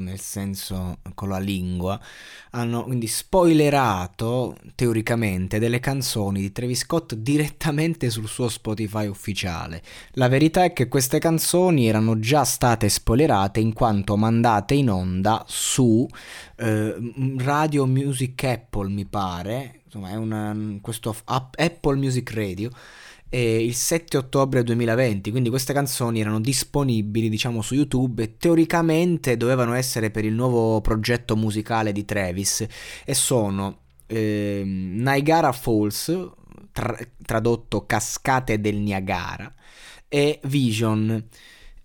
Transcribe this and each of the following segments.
nel senso con la lingua, hanno quindi spoilerato teoricamente delle canzoni di Travis Scott direttamente sul suo Spotify ufficiale. La verità è che queste canzoni erano già state spoilerate in quanto mandate in onda su eh, Radio Music Apple, mi pare, insomma è una, questo Apple Music Radio eh, il 7 ottobre 2020, quindi queste canzoni erano disponibili diciamo su YouTube e teoricamente dovevano essere per il nuovo progetto musicale di Travis e sono eh, Niagara Falls, tra- tradotto Cascate del Niagara, e Vision.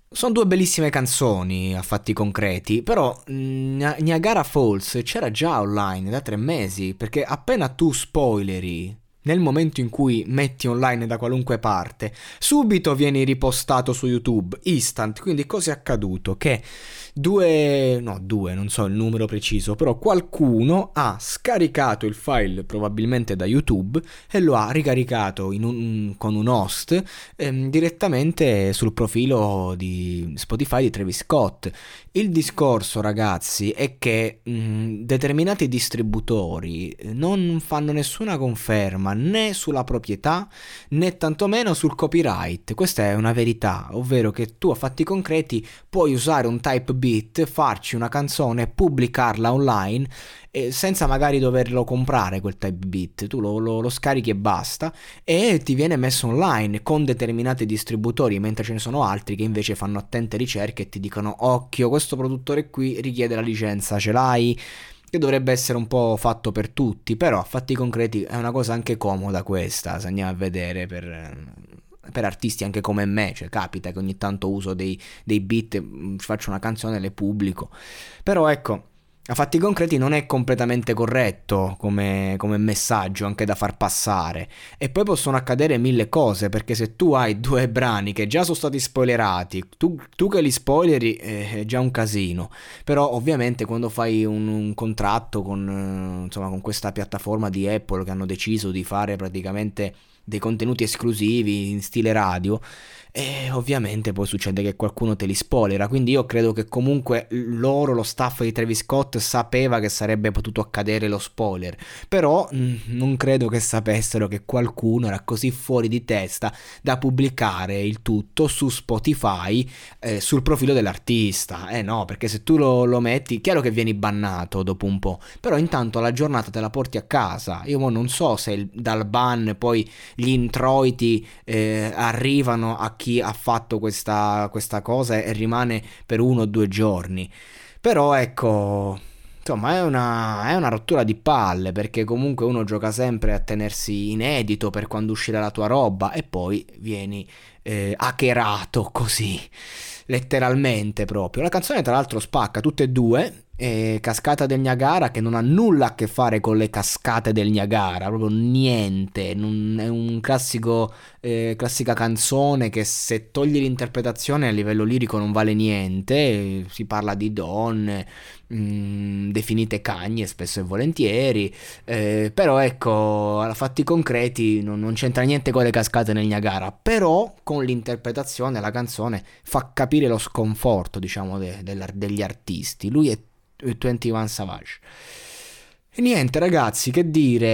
Sono due bellissime canzoni a fatti concreti, però Niagara Falls c'era già online da tre mesi, perché appena tu spoileri nel momento in cui metti online da qualunque parte, subito vieni ripostato su YouTube, instant. Quindi cosa è accaduto? Che due, no due, non so il numero preciso, però qualcuno ha scaricato il file probabilmente da YouTube e lo ha ricaricato un, con un host ehm, direttamente sul profilo di Spotify di Travis Scott. Il discorso ragazzi è che mh, determinati distributori non fanno nessuna conferma né sulla proprietà né tantomeno sul copyright. Questa è una verità, ovvero che tu a fatti concreti puoi usare un type beat, farci una canzone, pubblicarla online eh, senza magari doverlo comprare quel type beat, tu lo, lo, lo, scarichi e basta e ti viene messo online con determinati distributori, mentre ce ne sono altri che invece fanno attente ricerche e ti dicono occhio, questo produttore qui richiede la licenza, ce l'hai? Che dovrebbe essere un po' fatto per tutti, però a fatti concreti è una cosa anche comoda questa, se andiamo a vedere per per artisti anche come me, cioè capita che ogni tanto uso dei, dei beat, mm, faccio una canzone e le pubblico. Però ecco, a fatti concreti non è completamente corretto come, come, messaggio anche da far passare. E poi possono accadere mille cose, perché se tu hai due brani che già sono stati spoilerati, tu, tu che li spoileri è già un casino. Però ovviamente quando fai un, un contratto con, insomma, con questa piattaforma di Apple che hanno deciso di fare praticamente dei contenuti esclusivi in stile radio e ovviamente poi succede che qualcuno te li spoilera, quindi io credo che comunque loro, lo staff di Travis Scott, sapeva che sarebbe potuto accadere lo spoiler, però mh, mm, non credo che sapessero che qualcuno era così fuori di testa da pubblicare il tutto su Spotify eh, sul profilo dell'artista. Eh no, perché se tu lo, lo, metti, chiaro che vieni bannato dopo un po', però intanto la giornata te la porti a casa. Io non so se il, dal ban poi gli introiti eh, arrivano a chi ha fatto questa, questa cosa e rimane per uno o due giorni. Però ecco, insomma è una, è una, rottura di palle perché comunque uno gioca sempre a tenersi inedito per quando uscirà la tua roba e poi vieni eh, hackerato così, letteralmente proprio. La canzone tra l'altro spacca tutte e due eh, Cascata del Niagara che non ha nulla a che fare con le cascate del Niagara, proprio niente, non, è un classico, eh, classica canzone che se togli l'interpretazione a livello lirico non vale niente, si parla di donne, mm, definite cagne spesso e volentieri, eh, però ecco, a fatti concreti non, non, c'entra niente con le cascate nel Niagara, però con l'interpretazione la canzone fa capire lo sconforto, diciamo, de, de, degli artisti. Lui è 21 Savage. E niente ragazzi, che dire,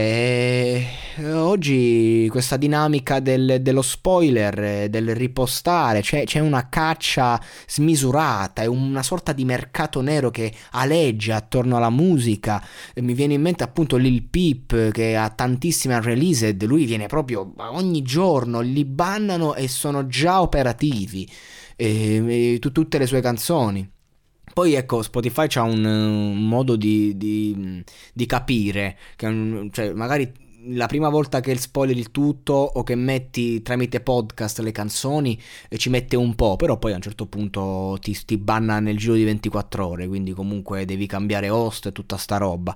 eh, oggi questa dinamica del, dello spoiler, del ripostare, cioè, c'è una caccia smisurata, è una sorta di mercato nero che aleggia attorno alla musica, mi viene in mente appunto Lil Peep che ha tantissime unreleased, lui viene proprio ogni giorno, li bannano e sono già operativi, e, e, tutte le sue canzoni. Poi ecco, Spotify ha un, modo di, di, di, capire, un, cioè magari la prima volta che spoileri il tutto o che metti tramite podcast le canzoni eh, ci mette un po', però poi a un certo punto ti, ti banna nel giro di 24 ore, quindi comunque devi cambiare host e tutta sta roba.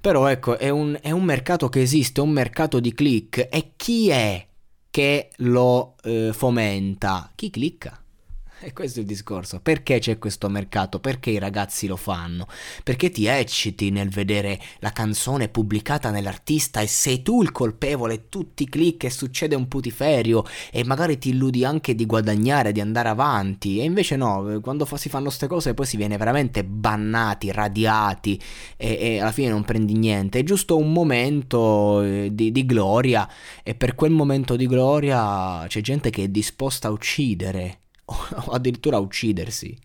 Però ecco, è un, è un mercato che esiste, è un mercato di click e chi è che lo eh, fomenta? Chi clicca? E questo è il discorso. Perché c'è questo mercato? Perché i ragazzi lo fanno? Perché ti ecciti nel vedere la canzone pubblicata nell'artista e sei tu il colpevole, tu ti clicchi e succede un putiferio e magari ti illudi anche di guadagnare, di andare avanti. E invece no, quando si fanno queste cose poi si viene veramente bannati, radiati e, e alla fine non prendi niente. È giusto un momento eh, di, di gloria e per quel momento di gloria c'è gente che è disposta a uccidere o addirittura uccidersi.